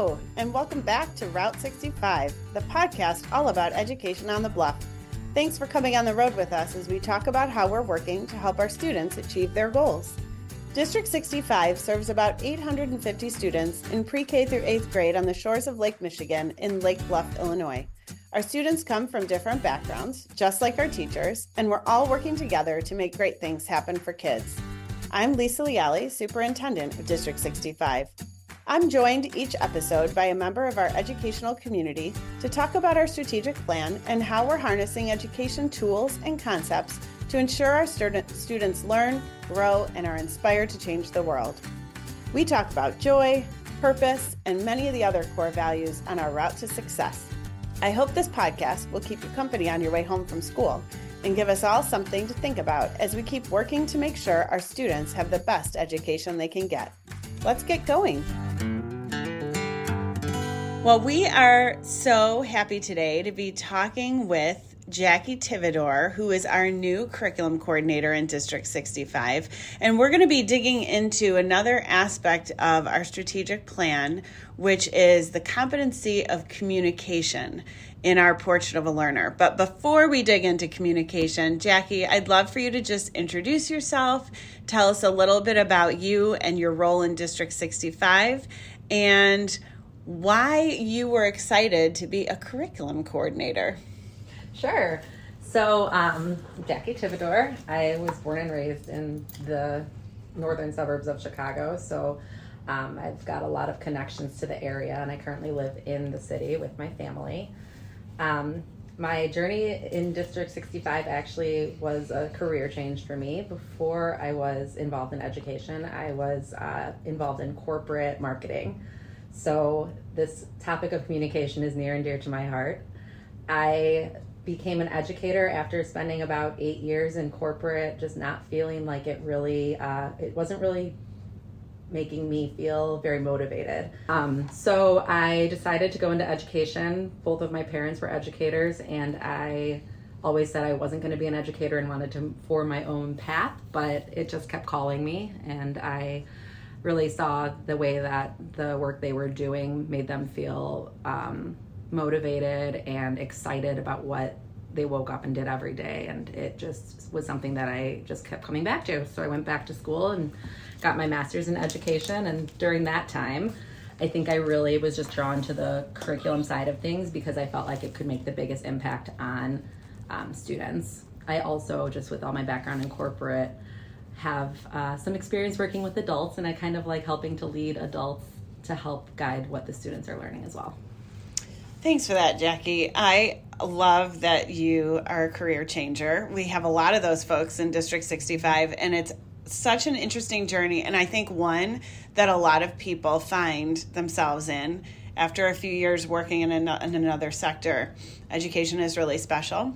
And welcome back to Route 65, the podcast all about education on the bluff. Thanks for coming on the road with us as we talk about how we're working to help our students achieve their goals. District 65 serves about 850 students in pre K through 8th grade on the shores of Lake Michigan in Lake Bluff, Illinois. Our students come from different backgrounds, just like our teachers, and we're all working together to make great things happen for kids. I'm Lisa Leali, Superintendent of District 65. I'm joined each episode by a member of our educational community to talk about our strategic plan and how we're harnessing education tools and concepts to ensure our student, students learn, grow, and are inspired to change the world. We talk about joy, purpose, and many of the other core values on our route to success. I hope this podcast will keep you company on your way home from school and give us all something to think about as we keep working to make sure our students have the best education they can get. Let's get going. Well, we are so happy today to be talking with Jackie Tivador, who is our new curriculum coordinator in District 65. And we're going to be digging into another aspect of our strategic plan, which is the competency of communication in our portrait of a learner. But before we dig into communication, Jackie, I'd love for you to just introduce yourself, tell us a little bit about you and your role in District 65, and why you were excited to be a curriculum coordinator. Sure. So, um, Jackie Tivador. I was born and raised in the northern suburbs of Chicago. So, um, I've got a lot of connections to the area, and I currently live in the city with my family. Um, my journey in District 65 actually was a career change for me. Before I was involved in education, I was uh, involved in corporate marketing. So, this topic of communication is near and dear to my heart. I became an educator after spending about eight years in corporate, just not feeling like it really, uh, it wasn't really making me feel very motivated. Um, so I decided to go into education. Both of my parents were educators, and I always said I wasn't going to be an educator and wanted to form my own path, but it just kept calling me, and I really saw the way that the work they were doing made them feel um, motivated and excited about what they woke up and did every day. And it just was something that i just kept coming back to. So i went back to school and got my master's in education. And during that time i think i really was just drawn to the curriculum side of things because i felt like it could make the biggest impact on um, students. I also just with all my background in corporate have uh, some experience working with adults, and I kind of like helping to lead adults to help guide what the students are learning as well. Thanks for that, Jackie. I love that you are a career changer. We have a lot of those folks in District 65, and it's such an interesting journey. And I think one that a lot of people find themselves in after a few years working in, an, in another sector. Education is really special.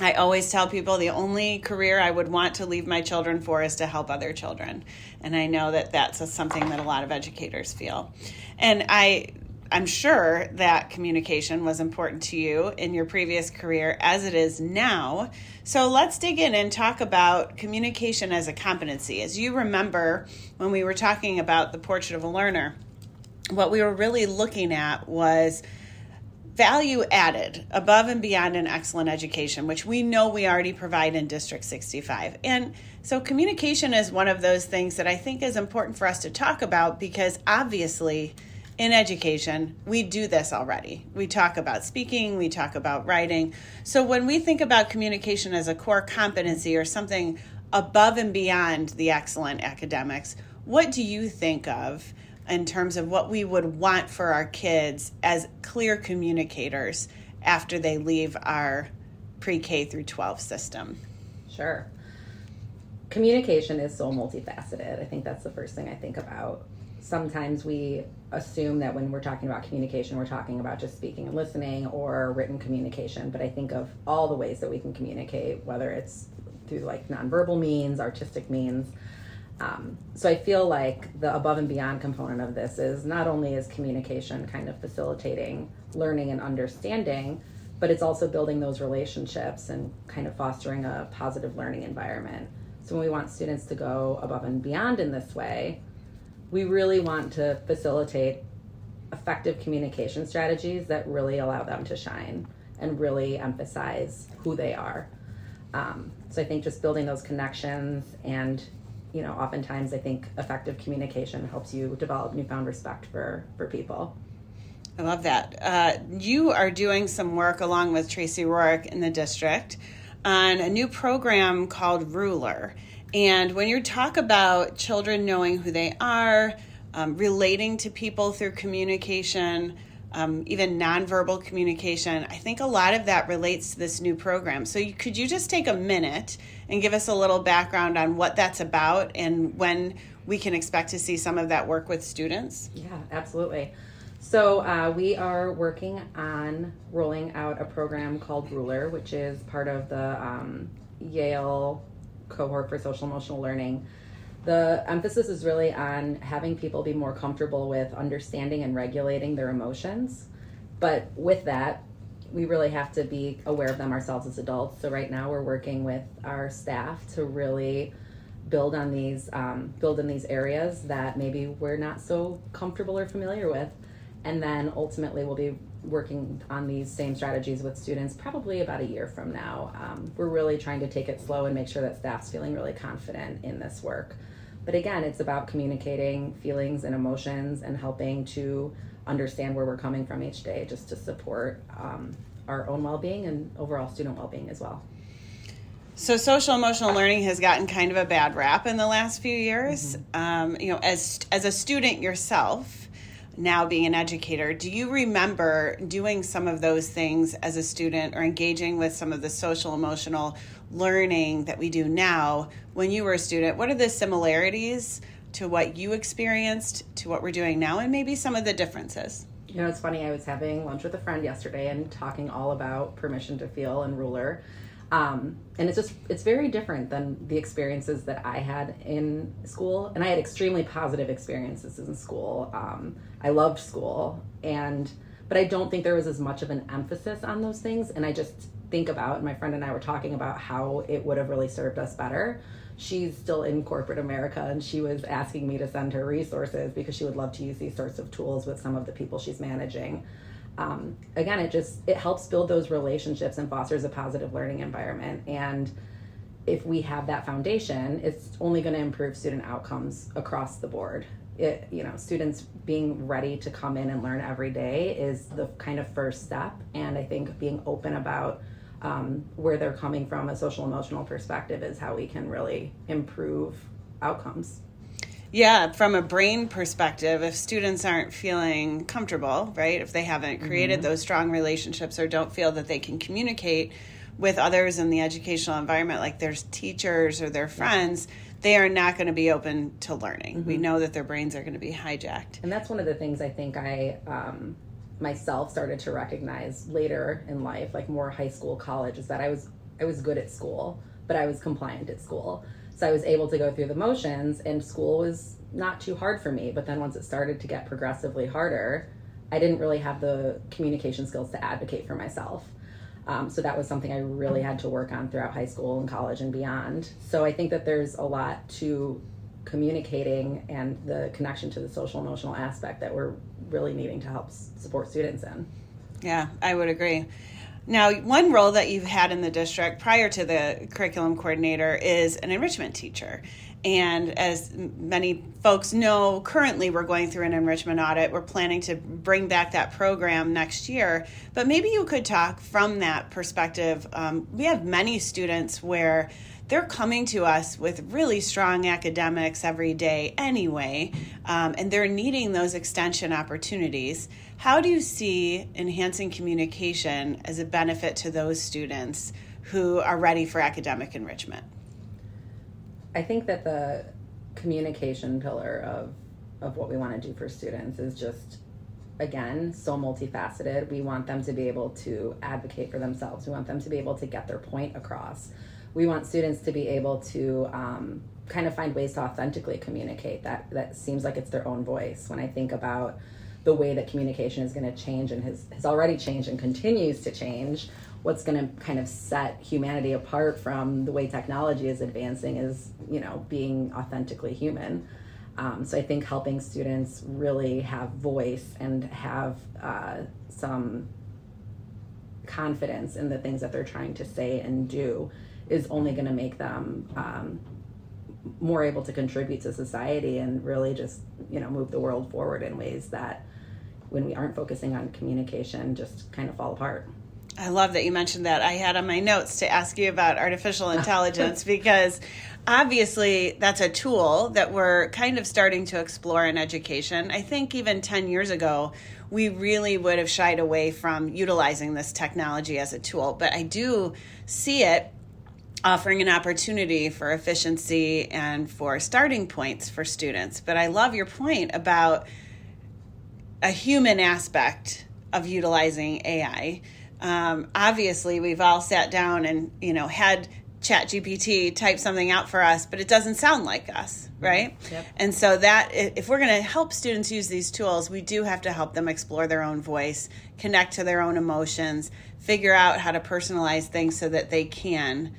I always tell people the only career I would want to leave my children for is to help other children. And I know that that's a, something that a lot of educators feel. And I I'm sure that communication was important to you in your previous career as it is now. So let's dig in and talk about communication as a competency. As you remember when we were talking about the portrait of a learner, what we were really looking at was value added above and beyond an excellent education, which we know we already provide in District 65. And so, communication is one of those things that I think is important for us to talk about because obviously, in education, we do this already. We talk about speaking, we talk about writing. So, when we think about communication as a core competency or something above and beyond the excellent academics, what do you think of? In terms of what we would want for our kids as clear communicators after they leave our pre K through 12 system? Sure. Communication is so multifaceted. I think that's the first thing I think about. Sometimes we assume that when we're talking about communication, we're talking about just speaking and listening or written communication. But I think of all the ways that we can communicate, whether it's through like nonverbal means, artistic means. Um, so I feel like the above and beyond component of this is not only is communication kind of facilitating learning and understanding, but it's also building those relationships and kind of fostering a positive learning environment. So when we want students to go above and beyond in this way, we really want to facilitate effective communication strategies that really allow them to shine and really emphasize who they are. Um, so I think just building those connections and you know, oftentimes I think effective communication helps you develop newfound respect for for people. I love that. Uh, you are doing some work along with Tracy Rourke in the district on a new program called Ruler. And when you talk about children knowing who they are, um, relating to people through communication, um, even nonverbal communication. I think a lot of that relates to this new program. So, you, could you just take a minute and give us a little background on what that's about and when we can expect to see some of that work with students? Yeah, absolutely. So, uh, we are working on rolling out a program called Ruler, which is part of the um, Yale cohort for social emotional learning the emphasis is really on having people be more comfortable with understanding and regulating their emotions. But with that, we really have to be aware of them ourselves as adults. So right now we're working with our staff to really build on these, um, build in these areas that maybe we're not so comfortable or familiar with, and then ultimately we'll be working on these same strategies with students probably about a year from now. Um, we're really trying to take it slow and make sure that staff's feeling really confident in this work. But again, it's about communicating feelings and emotions and helping to understand where we're coming from each day just to support um, our own well being and overall student well being as well. So social emotional learning has gotten kind of a bad rap in the last few years. Mm-hmm. Um, you know, as as a student yourself, now being an educator, do you remember doing some of those things as a student or engaging with some of the social emotional learning that we do now when you were a student? What are the similarities to what you experienced to what we're doing now and maybe some of the differences? You know, it's funny. I was having lunch with a friend yesterday and talking all about permission to feel and ruler. Um, and it's just it's very different than the experiences that I had in school, and I had extremely positive experiences in school. Um, I loved school, and but I don't think there was as much of an emphasis on those things. And I just think about, my friend and I were talking about how it would have really served us better. She's still in corporate America, and she was asking me to send her resources because she would love to use these sorts of tools with some of the people she's managing um, again it just it helps build those relationships and fosters a positive learning environment. And if we have that foundation it's only going to improve student outcomes across the board. It you know students being ready to come in and learn every day is the kind of first step. And i think being open about um, where they're coming from a social emotional perspective is how we can really improve outcomes yeah, from a brain perspective, if students aren't feeling comfortable, right, if they haven't created mm-hmm. those strong relationships or don't feel that they can communicate with others in the educational environment, like their teachers or their friends, they are not going to be open to learning. Mm-hmm. We know that their brains are going to be hijacked. And that's one of the things I think I um, myself started to recognize later in life, like more high school, college, is that I was I was good at school, but I was compliant at school. So I was able to go through the motions, and school was not too hard for me. But then once it started to get progressively harder, I didn't really have the communication skills to advocate for myself. Um, so that was something I really had to work on throughout high school and college and beyond. So I think that there's a lot to communicating and the connection to the social emotional aspect that we're really needing to help support students in. Yeah, I would agree. Now, one role that you've had in the district prior to the curriculum coordinator is an enrichment teacher. And as many folks know, currently we're going through an enrichment audit. We're planning to bring back that program next year. But maybe you could talk from that perspective. Um, we have many students where they're coming to us with really strong academics every day anyway, um, and they're needing those extension opportunities. How do you see enhancing communication as a benefit to those students who are ready for academic enrichment? I think that the communication pillar of of what we want to do for students is just again so multifaceted. We want them to be able to advocate for themselves. We want them to be able to get their point across. We want students to be able to um, kind of find ways to authentically communicate. That that seems like it's their own voice. When I think about the way that communication is going to change and has, has already changed and continues to change what's going to kind of set humanity apart from the way technology is advancing is you know being authentically human. Um, so I think helping students really have voice and have uh, some confidence in the things that they're trying to say and do is only going to make them um, more able to contribute to society and really just you know move the world forward in ways that when we aren't focusing on communication just kind of fall apart I love that you mentioned that. I had on my notes to ask you about artificial intelligence because obviously that's a tool that we're kind of starting to explore in education. I think even 10 years ago, we really would have shied away from utilizing this technology as a tool, but I do see it offering an opportunity for efficiency and for starting points for students. But I love your point about a human aspect of utilizing AI. Um, obviously, we've all sat down and you know had ChatGPT type something out for us but it doesn't sound like us right? Yep. and so that if we're going to help students use these tools we do have to help them explore their own voice connect to their own emotions figure out how to personalize things so that they can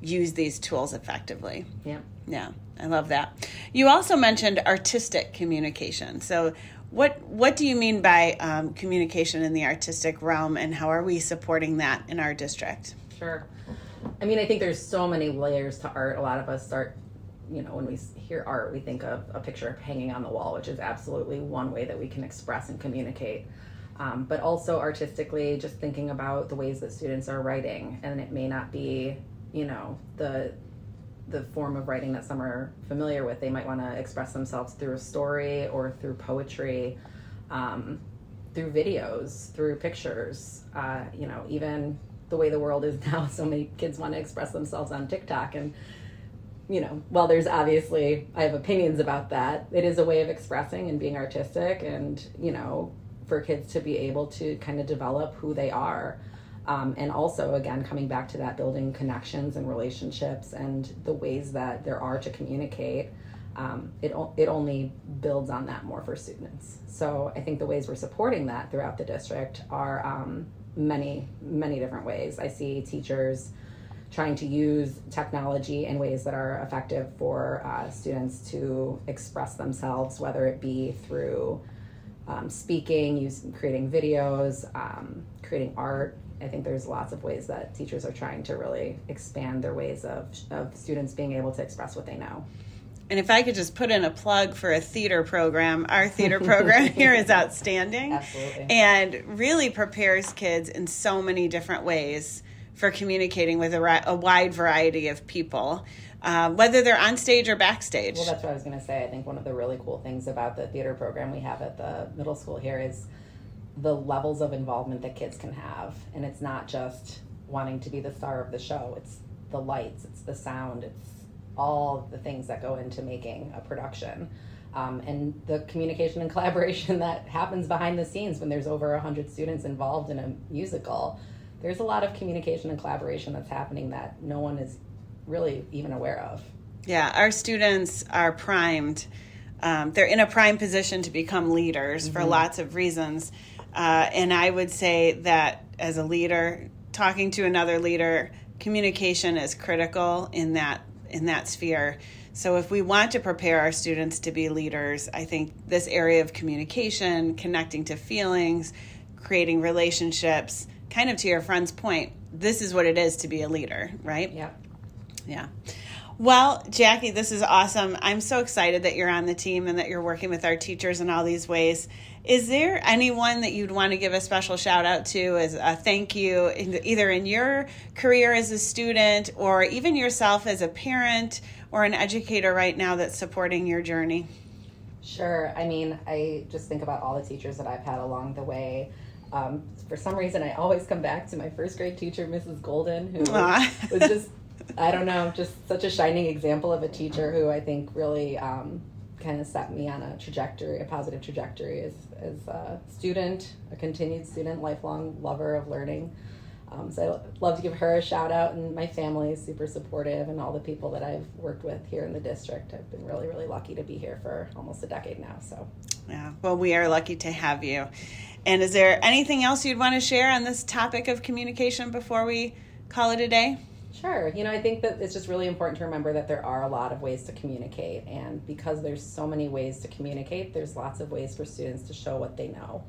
use these tools effectively. Yeah yeah i love that. You also mentioned artistic communication. So what what do you mean by um, communication in the artistic realm and how are we supporting that in our district Sure. I mean, I think there's so many layers to art. A lot of us start, you know, when we hear art, we think of a picture hanging on the wall, which is absolutely one way that we can express and communicate. Um, but also artistically, just thinking about the ways that students are writing, and it may not be, you know, the the form of writing that some are familiar with. They might want to express themselves through a story or through poetry, um, through videos, through pictures. Uh, you know, even the way the world is now, so many kids want to express themselves on TikTok. And, you know, while there's obviously, I have opinions about that, it is a way of expressing and being artistic and, you know, for kids to be able to kind of develop who they are. Um, and also, again, coming back to that, building connections and relationships and the ways that there are to communicate. Um, it, it only builds on that more for students. So I think the ways we're supporting that throughout the district are um, many, many different ways. I see teachers trying to use technology in ways that are effective for uh, students to express themselves, whether it be through um, speaking, using, creating videos, um, creating art. I think there's lots of ways that teachers are trying to really expand their ways of, of students being able to express what they know. And if I could just put in a plug for a theater program, our theater program here is outstanding. Absolutely. And really prepares kids in so many different ways for communicating with a, a wide variety of people, uh, whether they're on stage or backstage. Well, that's what I was going to say. I think one of the really cool things about the theater program we have at the middle school here is the levels of involvement that kids can have. And it's not just wanting to be the star of the show, it's the lights, it's the sound, it's all the things that go into making a production. Um, and the communication and collaboration that happens behind the scenes when there's over 100 students involved in a musical. There's a lot of communication and collaboration that's happening that no one is really even aware of. Yeah, our students are primed. Um, they're in a prime position to become leaders mm-hmm. for lots of reasons. Uh, and I would say that as a leader, talking to another leader, communication is critical in that in that sphere. So if we want to prepare our students to be leaders, I think this area of communication, connecting to feelings, creating relationships, kind of to your friend's point, this is what it is to be a leader, right? Yeah. Yeah. Well, Jackie, this is awesome. I'm so excited that you're on the team and that you're working with our teachers in all these ways. Is there anyone that you'd want to give a special shout out to as a thank you, either in your career as a student or even yourself as a parent or an educator right now that's supporting your journey? Sure. I mean, I just think about all the teachers that I've had along the way. Um, for some reason, I always come back to my first grade teacher, Mrs. Golden, who Aww. was just, I don't know, just such a shining example of a teacher who I think really um, kind of set me on a trajectory, a positive trajectory as, as a student, a continued student, lifelong lover of learning. Um, so I'd love to give her a shout out, and my family is super supportive, and all the people that I've worked with here in the district. I've been really, really lucky to be here for almost a decade now. So, yeah, well, we are lucky to have you. And is there anything else you'd want to share on this topic of communication before we call it a day? Sure. You know, I think that it's just really important to remember that there are a lot of ways to communicate. And because there's so many ways to communicate, there's lots of ways for students to show what they know.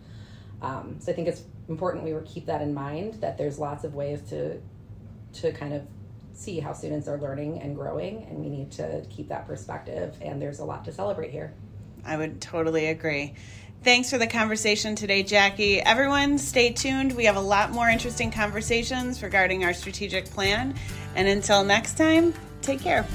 Um, so I think it's important we keep that in mind that there's lots of ways to to kind of see how students are learning and growing and we need to keep that perspective and there's a lot to celebrate here. I would totally agree. Thanks for the conversation today, Jackie. Everyone, stay tuned. We have a lot more interesting conversations regarding our strategic plan. And until next time, take care.